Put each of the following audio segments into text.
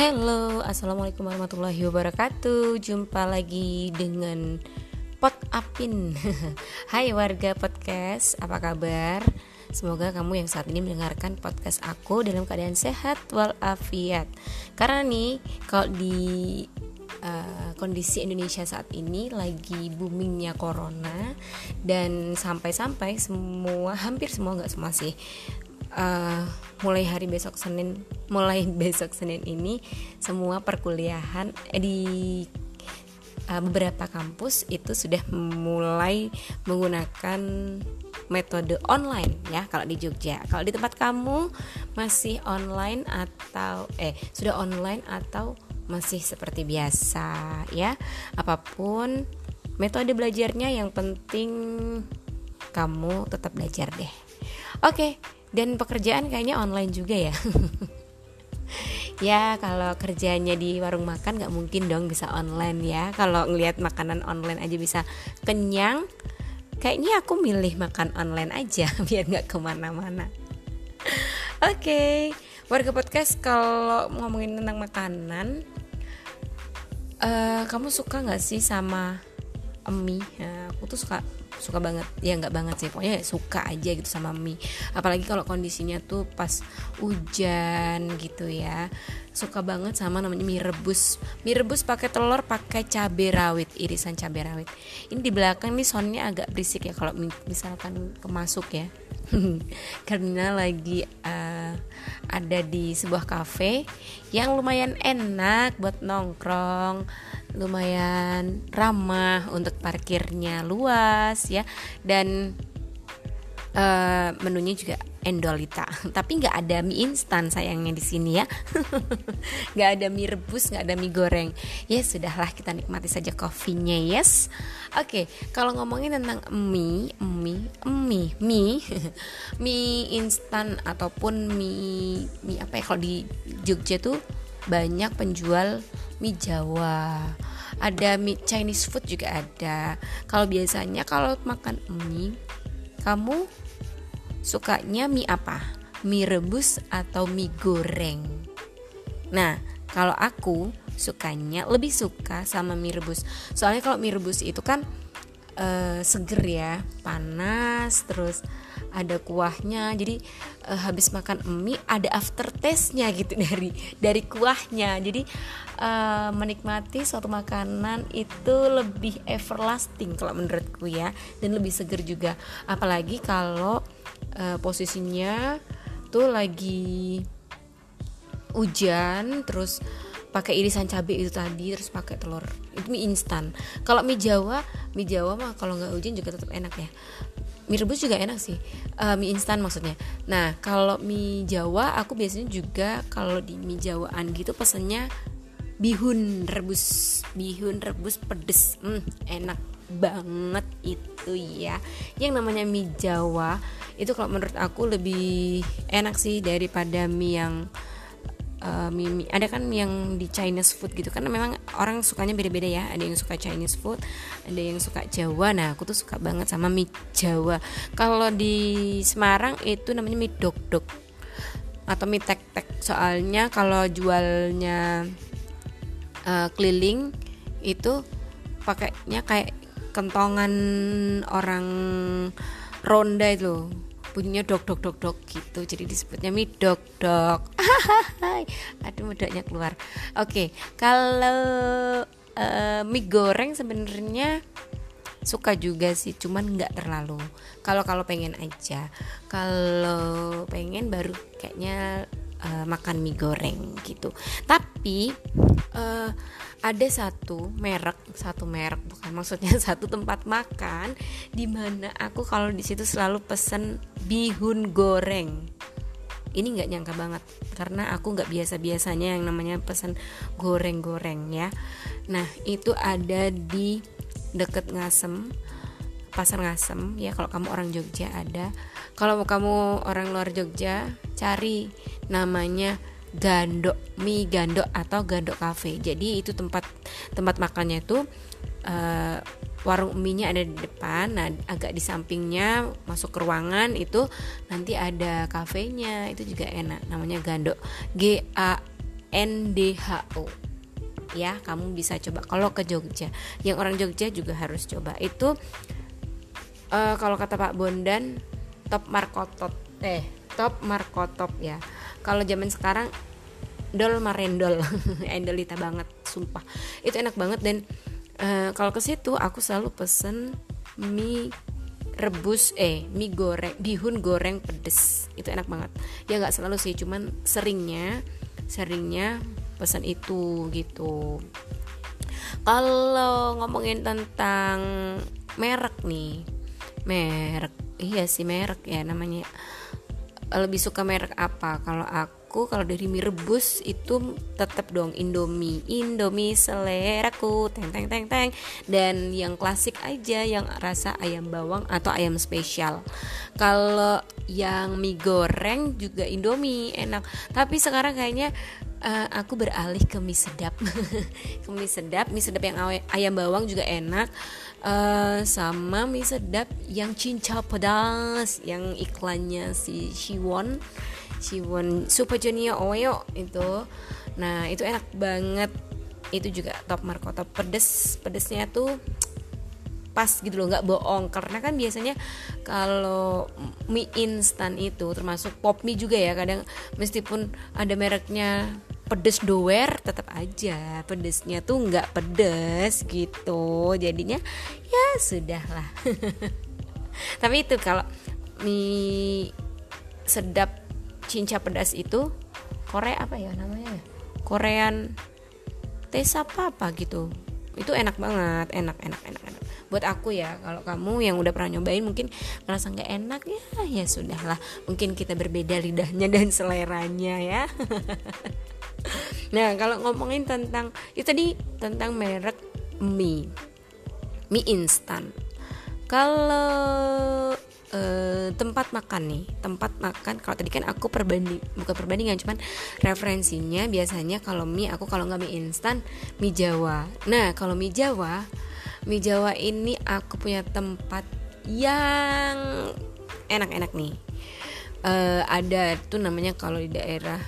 Halo, assalamualaikum warahmatullahi wabarakatuh. Jumpa lagi dengan Pot Apin. Hai warga podcast, apa kabar? Semoga kamu yang saat ini mendengarkan podcast aku dalam keadaan sehat walafiat. Karena nih, kalau di uh, kondisi Indonesia saat ini lagi boomingnya corona dan sampai-sampai semua hampir semua nggak semua sih uh, mulai hari besok Senin mulai besok Senin ini semua perkuliahan eh, di uh, beberapa kampus itu sudah mulai menggunakan metode online ya kalau di Jogja. Kalau di tempat kamu masih online atau eh sudah online atau masih seperti biasa ya. Apa pun metode belajarnya yang penting kamu tetap belajar deh. Oke, dan pekerjaan kayaknya online juga ya. Ya kalau kerjanya di warung makan nggak mungkin dong bisa online ya. Kalau ngelihat makanan online aja bisa kenyang kayaknya aku milih makan online aja biar nggak ke mana-mana. Oke okay. warga podcast kalau ngomongin tentang makanan uh, kamu suka nggak sih sama mie? Nah, aku tuh suka suka banget ya nggak banget sih pokoknya suka aja gitu sama mie. Apalagi kalau kondisinya tuh pas hujan gitu ya suka banget sama namanya mie rebus. Mie rebus pakai telur pakai cabai rawit irisan cabai rawit. Ini di belakang nih soundnya agak berisik ya kalau misalkan kemasuk ya. Karena lagi uh, ada di sebuah cafe yang lumayan enak buat nongkrong lumayan ramah untuk parkirnya luas ya. Dan uh, menunya juga endolita. Tapi nggak ada mie instan sayangnya di sini ya. Nggak ada mie rebus nggak ada mie goreng. Ya sudahlah kita nikmati saja kopinya yes. Oke okay, kalau ngomongin tentang mie mie mie mie mie instan ataupun mie mie apa ya? Kalau di Jogja tuh banyak penjual mie Jawa. Ada mie Chinese food juga ada. Kalau biasanya kalau makan mie kamu sukanya mie apa? Mie rebus atau mie goreng? Nah kalau aku sukanya lebih suka sama mie rebus. Soalnya kalau mie rebus itu kan uh, seger ya panas terus ada kuahnya jadi uh, habis makan mie ada aftertaste-nya gitu dari dari kuahnya. Jadi uh, menikmati suatu makanan itu lebih everlasting kalau menurutku ya dan lebih seger juga. Apalagi kalau uh, posisinya tuh lagi hujan terus pakai irisan cabai itu tadi terus pakai telur itu mie instan. Kalau mie jawa mie jawa mah kalau nggak hujan juga tetap enak ya mie rebus juga enak sih. Uh, mie instan maksudnya. Nah kalau mie jawa aku biasanya juga kalau di mie jawaan gitu pesennya bihun rebus. Bihun rebus pedes. Hmm, enak banget itu ya. Yang namanya mie jawa itu kalau menurut aku lebih enak sih daripada mie yang uh, mie, ada kan yang di Chinese food gitu. Karena memang orang sukanya beda-beda ya. Ada yang suka Chinese food ada yang suka Jawa. Nah aku tuh suka banget sama mie Jawa. Kalau di Semarang itu namanya mie dok dok atau mie tek tek soalnya kalau jualnya uh, keliling itu pakainya kayak kentongan orang ronda itu bunyinya dok dok dok dok gitu. Jadi disebutnya mie dok dok. Aduh mudahnya keluar. Oke okay, kalau uh, mie goreng sebenarnya suka juga sih cuman nggak terlalu. Kalau kalau pengen aja. Kalau pengen baru kayaknya uh, makan mie goreng gitu. Tapi uh, ada satu merek satu merek bukan maksudnya satu tempat makan di mana aku kalau di situ selalu pesen bihun goreng. Ini nggak nyangka banget karena aku nggak biasa biasanya yang namanya pesen goreng-goreng ya. Nah itu ada di deket ngasem pasar ngasem ya kalau kamu orang Jogja ada. Kalau kamu orang luar Jogja cari namanya gandok mie gandok atau gandok cafe. Jadi itu tempat tempat makannya itu uh, warung mie-nya ada di depan nah agak di sampingnya masuk ke ruangan itu nanti ada kafenya itu juga enak namanya gandok. G A NDHO ya kamu bisa coba. Kalau ke Jogja yang orang Jogja juga harus coba. Itu uh, kalau kata Pak Bondan top markotot. Eh top markotop ya. Kalau zaman sekarang dol marendol. Endolita banget sumpah. Itu enak banget dan uh, kalau ke situ aku selalu pesen mie rebus eh mie goreng bihun goreng pedes. Itu enak banget. Ya nggak selalu sih cuman seringnya seringnya pesan itu gitu. Kalau ngomongin tentang merek nih merek. Iya sih merek ya namanya. Lebih suka merek apa? Kalau aku kalau dari mie rebus itu tetap dong Indomie. Indomie seleraku. Teng teng teng teng. Dan yang klasik aja yang rasa ayam bawang atau ayam spesial. Kalau yang mie goreng juga Indomie enak. Tapi sekarang kayaknya uh, aku beralih ke mie sedap. Ke mie sedap. Mie sedap yang ayam bawang juga enak uh, sama mie sedap yang cincau pedas yang iklannya si Siwon Siwon Super Junior Oyo itu. Nah itu enak banget. Itu juga top markotop. Pedes pedesnya tuh pas gitu loh nggak bohong. Karena kan biasanya kalau mie instan itu termasuk pop mie juga ya kadang meskipun ada mereknya pedes doer tetap aja pedesnya tuh nggak pedes gitu. Jadinya ya sudah lah tapi itu kalau mie sedap cinca pedas itu Korea apa ya namanya? Korean tes apa apa gitu. Itu enak banget enak enak enak enak. Buat aku ya kalau kamu yang udah pernah nyobain mungkin ngerasa nggak enak ya ya sudahlah. Mungkin kita berbeda lidahnya dan seleranya ya nah kalau ngomongin tentang itu tadi tentang merek mie mie instan. Kalau uh, tempat makan nih tempat makan kalau tadi kan aku perbanding bukan perbandingan cuman referensinya biasanya kalau mie aku kalau nggak mie instan mie Jawa. Nah kalau mie Jawa mie Jawa ini aku punya tempat yang enak-enak nih. Uh, ada tuh namanya kalau di daerah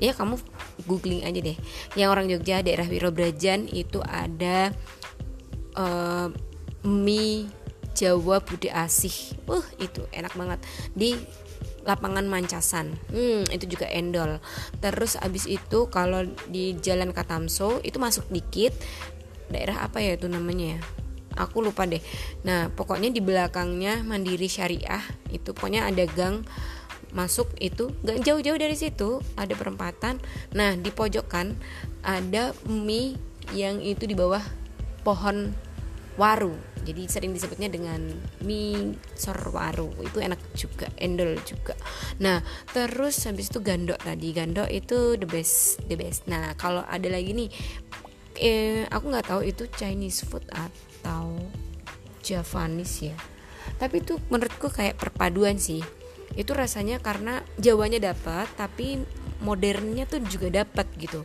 ya kamu googling aja deh. Yang orang Jogja daerah Wirobrajan itu ada uh, mie Jawa Bude Asih. Uh itu enak banget. Di lapangan Mancasan. Hmm itu juga endol. Terus abis itu kalau di Jalan Katamso itu masuk dikit. Daerah apa ya itu namanya ya? Aku lupa deh. Nah pokoknya di belakangnya Mandiri Syariah itu pokoknya ada gang masuk itu gak jauh-jauh dari situ ada perempatan. Nah di pojokan ada mie yang itu di bawah pohon waru. Jadi sering disebutnya dengan mie sorwaru itu enak juga endol juga. Nah terus habis itu gandok. Tadi gandok itu the best the best. Nah kalau ada lagi nih eh, aku nggak tahu itu Chinese food atau Javanese ya. Tapi itu menurutku kayak perpaduan sih itu rasanya karena Jawanya dapat tapi modernnya tuh juga dapat gitu.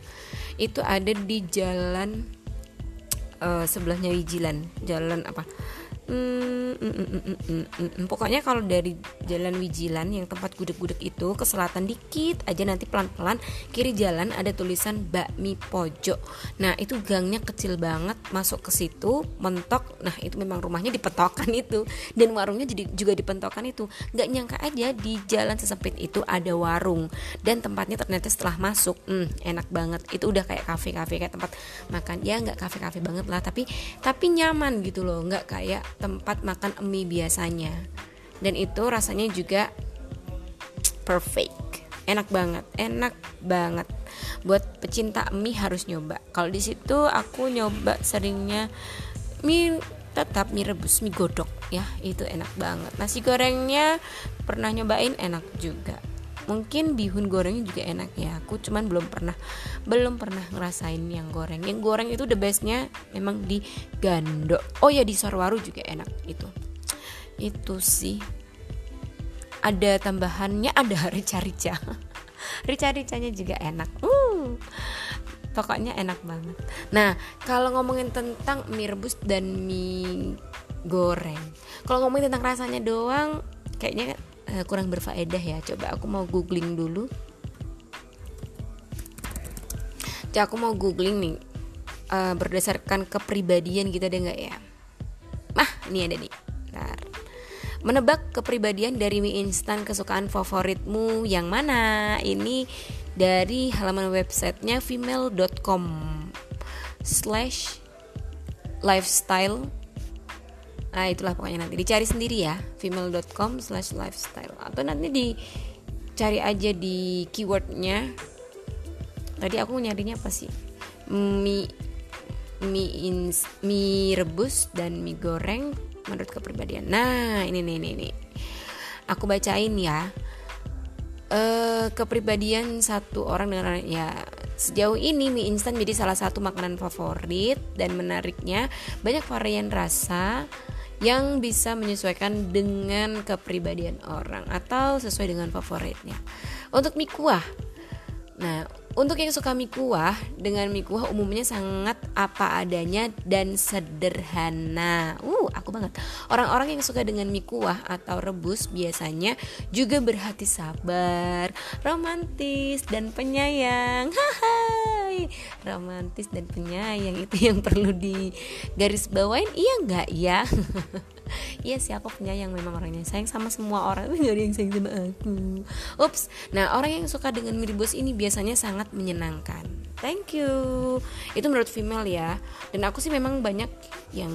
Itu ada di jalan uh, sebelahnya Wijilan jalan apa Hmm, mm, mm, mm, pokoknya kalau dari jalan Wijilan yang tempat gudeg-gudeg itu ke selatan dikit aja nanti pelan-pelan kiri jalan ada tulisan bakmi pojok. Nah itu gangnya kecil banget masuk ke situ mentok. Nah itu memang rumahnya di petokan itu. Dan warungnya jadi juga di pentokan itu. Nggak nyangka aja di jalan sesempit itu ada warung. Dan tempatnya ternyata setelah masuk hmm, enak banget. Itu udah kayak kafe-kafe kayak tempat makan. Ya nggak kafe-kafe banget lah tapi tapi nyaman gitu loh. Nggak kayak tempat makan mie biasanya. Dan itu rasanya juga perfect. Enak banget enak banget. Buat pecinta mie harus nyoba. Kalau di situ aku nyoba seringnya mie tetap mie rebus mie godok. Ya itu enak banget. Nasi gorengnya pernah nyobain enak juga mungkin bihun gorengnya juga enak ya. Aku cuman belum pernah belum pernah ngerasain yang goreng. Yang goreng itu the bestnya memang di gando oh ya di sorwaru juga enak itu. Itu sih. Ada tambahannya ada rica-rica. Rica-ricanya juga enak. Uh pokoknya enak banget. Nah kalau ngomongin tentang mie rebus dan mie goreng. Kalau ngomongin tentang rasanya doang kayaknya uh, kurang berfaedah ya coba aku mau googling dulu Cak aku mau googling nih uh, berdasarkan kepribadian gitu ada nggak ya? Ah, ini ada nih. Bentar. Menebak kepribadian dari mie instan kesukaan favoritmu yang mana? Ini dari halaman websitenya female.com slash lifestyle Nah itulah pokoknya nanti. Dicari sendiri ya female.com slash lifestyle. Atau nanti dicari aja di keywordnya. Tadi aku nyarinya apa sih? Mie mie, ins, mie rebus dan mie goreng menurut kepribadian. Nah ini nih ini nih Aku bacain ya. Uh, kepribadian satu orang dengan ya Sejauh ini mie instan menjadi salah satu makanan favorit dan menariknya. Banyak varian rasa yang bisa menyesuaikan dengan kepribadian orang atau sesuai dengan favoritnya. Untuk mie kuah, nah untuk yang suka mie kuah, dengan mie kuah umumnya sangat apa adanya dan sederhana. Uh, aku banget. Orang-orang yang suka dengan mie kuah atau rebus biasanya juga berhati sabar, romantis dan penyayang. Hai, romantis dan penyayang itu yang perlu di garis bawain iya nggak ya? iya sih aku penyayang memang orangnya sayang sama semua orang tapi ada yang sayang sama aku ups nah orang yang suka dengan mie rebus ini biasanya sangat menyenangkan. Thank you. Itu menurut female ya. Dan aku sih memang banyak yang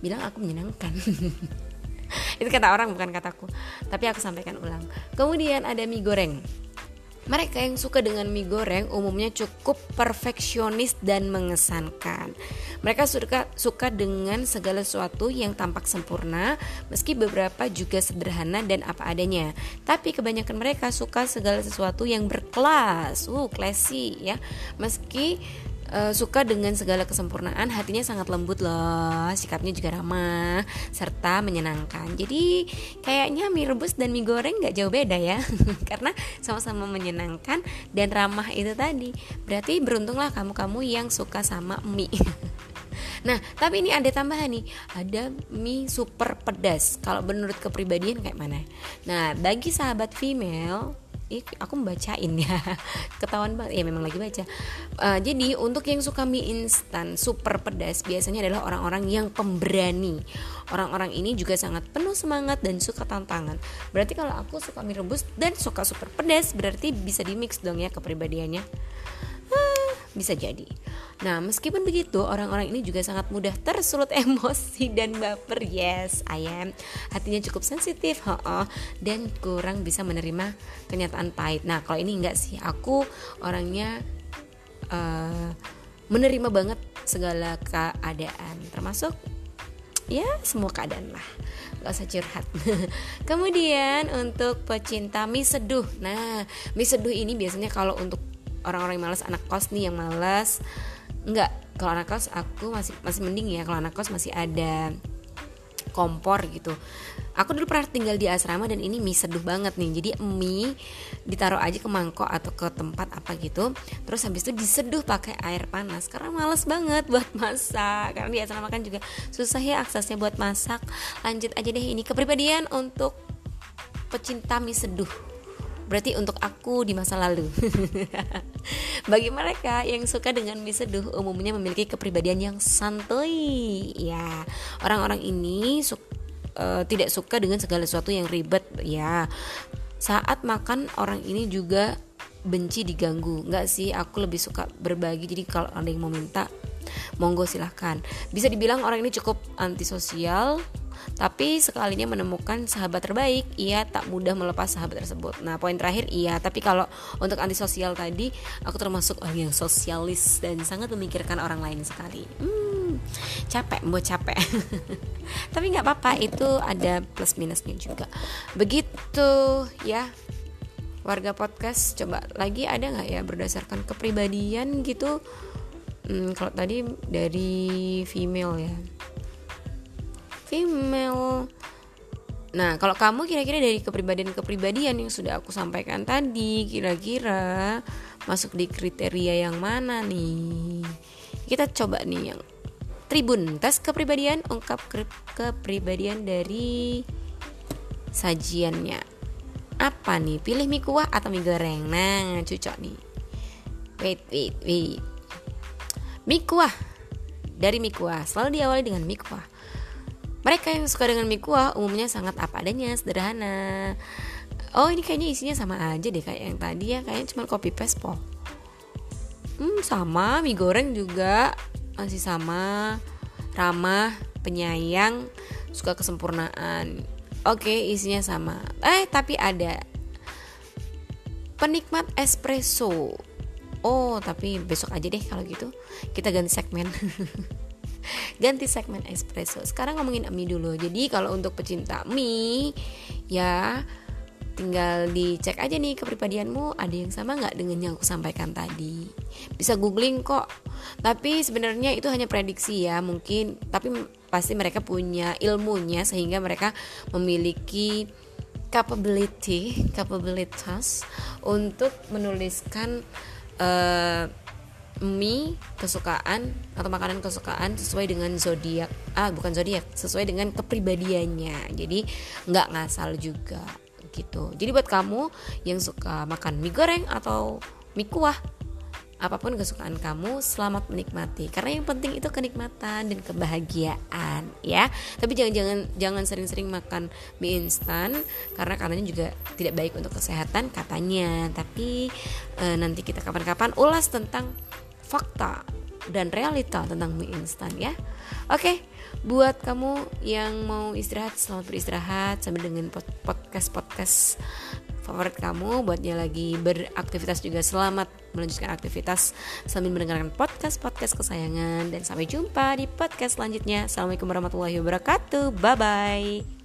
bilang aku menyenangkan. Itu kata orang bukan kataku. Tapi aku sampaikan ulang. Kemudian ada mie goreng mereka yang suka dengan mie goreng umumnya cukup perfeksionis dan mengesankan. Mereka suka suka dengan segala sesuatu yang tampak sempurna, meski beberapa juga sederhana dan apa adanya. Tapi kebanyakan mereka suka segala sesuatu yang berkelas, uh, classy ya. Meski uh, suka dengan segala kesempurnaan hatinya sangat lembut loh sikapnya juga ramah serta menyenangkan jadi kayaknya mie rebus dan mie goreng nggak jauh beda ya karena sama-sama menyenangkan dan ramah itu tadi berarti beruntunglah kamu-kamu yang suka sama mie Nah, tapi ini ada tambahan nih, ada mie super pedas. Kalau menurut kepribadian kayak mana? Nah, bagi sahabat female Ih, aku membacain ya. Ketahuan banget. Ya memang lagi baca. Uh, jadi untuk yang suka mie instan super pedas biasanya adalah orang-orang yang pemberani. Orang-orang ini juga sangat penuh semangat dan suka tantangan. Berarti kalau aku suka mie rebus dan suka super pedas berarti bisa di mix dong ya kepribadiannya bisa jadi. Nah, meskipun begitu, orang-orang ini juga sangat mudah tersulut emosi dan baper. Yes, ayam. Hatinya cukup sensitif, -ho, dan kurang bisa menerima kenyataan pahit. Nah, kalau ini enggak sih. Aku orangnya uh, menerima banget segala keadaan, termasuk ya semua keadaan lah gak usah curhat kemudian untuk pecinta mie seduh nah mie seduh ini biasanya kalau untuk orang-orang yang malas anak kos nih yang malas enggak kalau anak kos aku masih masih mending ya kalau anak kos masih ada kompor gitu. Aku dulu pernah tinggal di asrama dan ini mie seduh banget nih. Jadi mie ditaruh aja ke mangkok atau ke tempat apa gitu. Terus habis itu diseduh pakai air panas karena males banget buat masak. Karena di asrama kan juga susah ya aksesnya buat masak. Lanjut aja deh ini kepribadian untuk pecinta mie seduh berarti untuk aku di masa lalu. Bagi mereka yang suka dengan mie seduh umumnya memiliki kepribadian yang santuy. Ya, orang-orang ini su uh, tidak suka dengan segala sesuatu yang ribet ya. Saat makan orang ini juga benci diganggu. Enggak sih, aku lebih suka berbagi. Jadi kalau ada yang mau minta, monggo silahkan. Bisa dibilang orang ini cukup antisosial tapi sekalinya menemukan sahabat terbaik, ia tak mudah melepas sahabat tersebut. Nah, poin terakhir iya, tapi kalau untuk antisosial tadi, aku termasuk orang yang sosialis dan sangat memikirkan orang lain sekali. Hmm, capek, mau capek. tapi nggak apa-apa, itu ada plus minusnya juga. Begitu ya warga podcast coba lagi ada nggak ya berdasarkan kepribadian gitu hmm, kalau tadi dari female ya female Nah, kalau kamu kira-kira dari kepribadian-kepribadian yang sudah aku sampaikan tadi, kira-kira masuk di kriteria yang mana nih? Kita coba nih yang Tribun tes kepribadian, ungkap kepribadian dari sajiannya. Apa nih? Pilih mie kuah atau mie goreng? Nah, cocok nih. Wait, wait, wait. Mie kuah dari mie kuah selalu diawali dengan mie kuah mereka yang suka dengan mie kuah umumnya sangat apa adanya sederhana. Oh ini kayaknya isinya sama aja deh kayak yang tadi ya. Kayaknya cuma copy paste po hmm sama. Mie goreng juga masih sama. Ramah penyayang suka kesempurnaan. Oke isinya sama. Eh tapi ada penikmat espresso oh tapi besok aja deh kalau gitu. Kita ganti segmen. Ganti segmen espresso. Sekarang ngomongin mie dulu. Jadi kalau untuk pecinta mie ya tinggal dicek aja nih kepribadianmu. Ada yang sama nggak dengan yang aku sampaikan tadi? Bisa googling kok. Tapi sebenarnya itu hanya prediksi ya mungkin. Tapi pasti mereka punya ilmunya sehingga mereka memiliki capability capabilitas untuk menuliskan uh, mie kesukaan atau makanan kesukaan sesuai dengan zodiak. Ah bukan zodiak sesuai dengan kepribadiannya. Jadi nggak ngasal juga gitu. Jadi buat kamu yang suka makan mie goreng atau mie kuah apa pun kesukaan kamu selamat menikmati. Karena yang penting itu kenikmatan dan kebahagiaan ya. Tapi jangan-jangan jangan sering-sering makan mie instan karena katanya juga tidak baik untuk kesehatan katanya. Tapi e, nanti kita kapan-kapan ulas tentang fakta dan realita tentang mie instan ya. Oke buat kamu yang mau istirahat selamat beristirahat sambil dengan podcast podcast favorit kamu buatnya lagi beraktivitas juga. Selamat melanjutkan aktivitas sambil mendengarkan podcast podcast kesayangan. Dan sampai jumpa di podcast selanjutnya. Assalamualaikum warahmatullahi wabarakatuh. Bye bye